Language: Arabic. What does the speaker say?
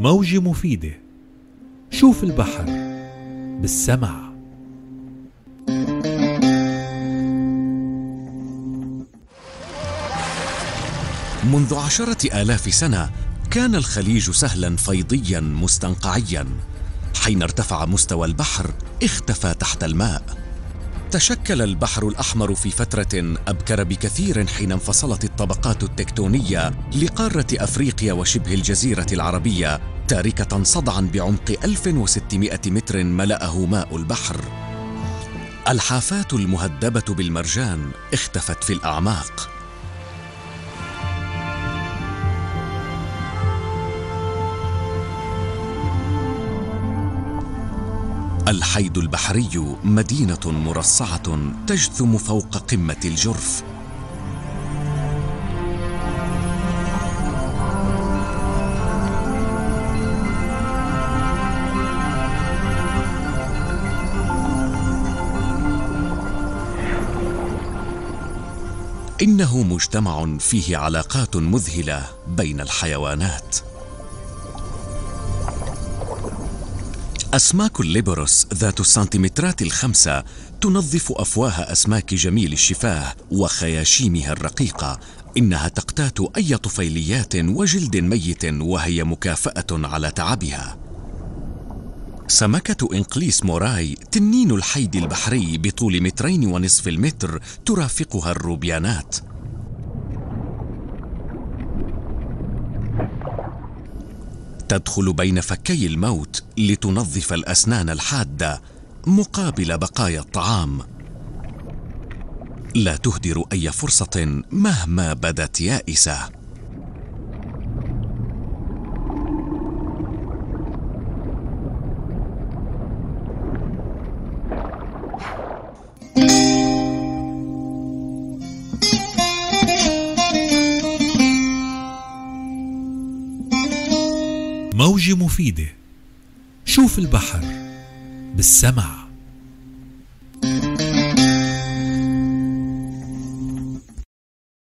موجة مفيدة شوف البحر بالسمع منذ عشرة آلاف سنة كان الخليج سهلا فيضيا مستنقعيا. حين ارتفع مستوى البحر اختفى تحت الماء. تشكل البحر الأحمر في فترة أبكر بكثير حين انفصلت الطبقات التكتونية لقارة أفريقيا وشبه الجزيرة العربية تاركة صدعا بعمق 1600 متر ملأه ماء البحر. الحافات المهدبة بالمرجان اختفت في الأعماق. الحيد البحري مدينة مرصعة تجثم فوق قمة الجرف. إنه مجتمع فيه علاقات مذهلة بين الحيوانات. أسماك اللبروس ذات السنتيمترات الخمسة تنظف أفواه أسماك جميل الشفاه وخياشيمها الرقيقة إنها تقتات أي طفيليات وجلد ميت وهي مكافأة على تعبها. سمكة إنقليس موراي تنين الحيد البحري بطول مترين ونصف المتر ترافقها الروبيانات. تدخل بين فكي الموت لتنظف الأسنان الحادة مقابل بقايا الطعام. لا تهدر أي فرصة مهما بدت يائسة. موجة مفيدة. شوف البحر بالسمع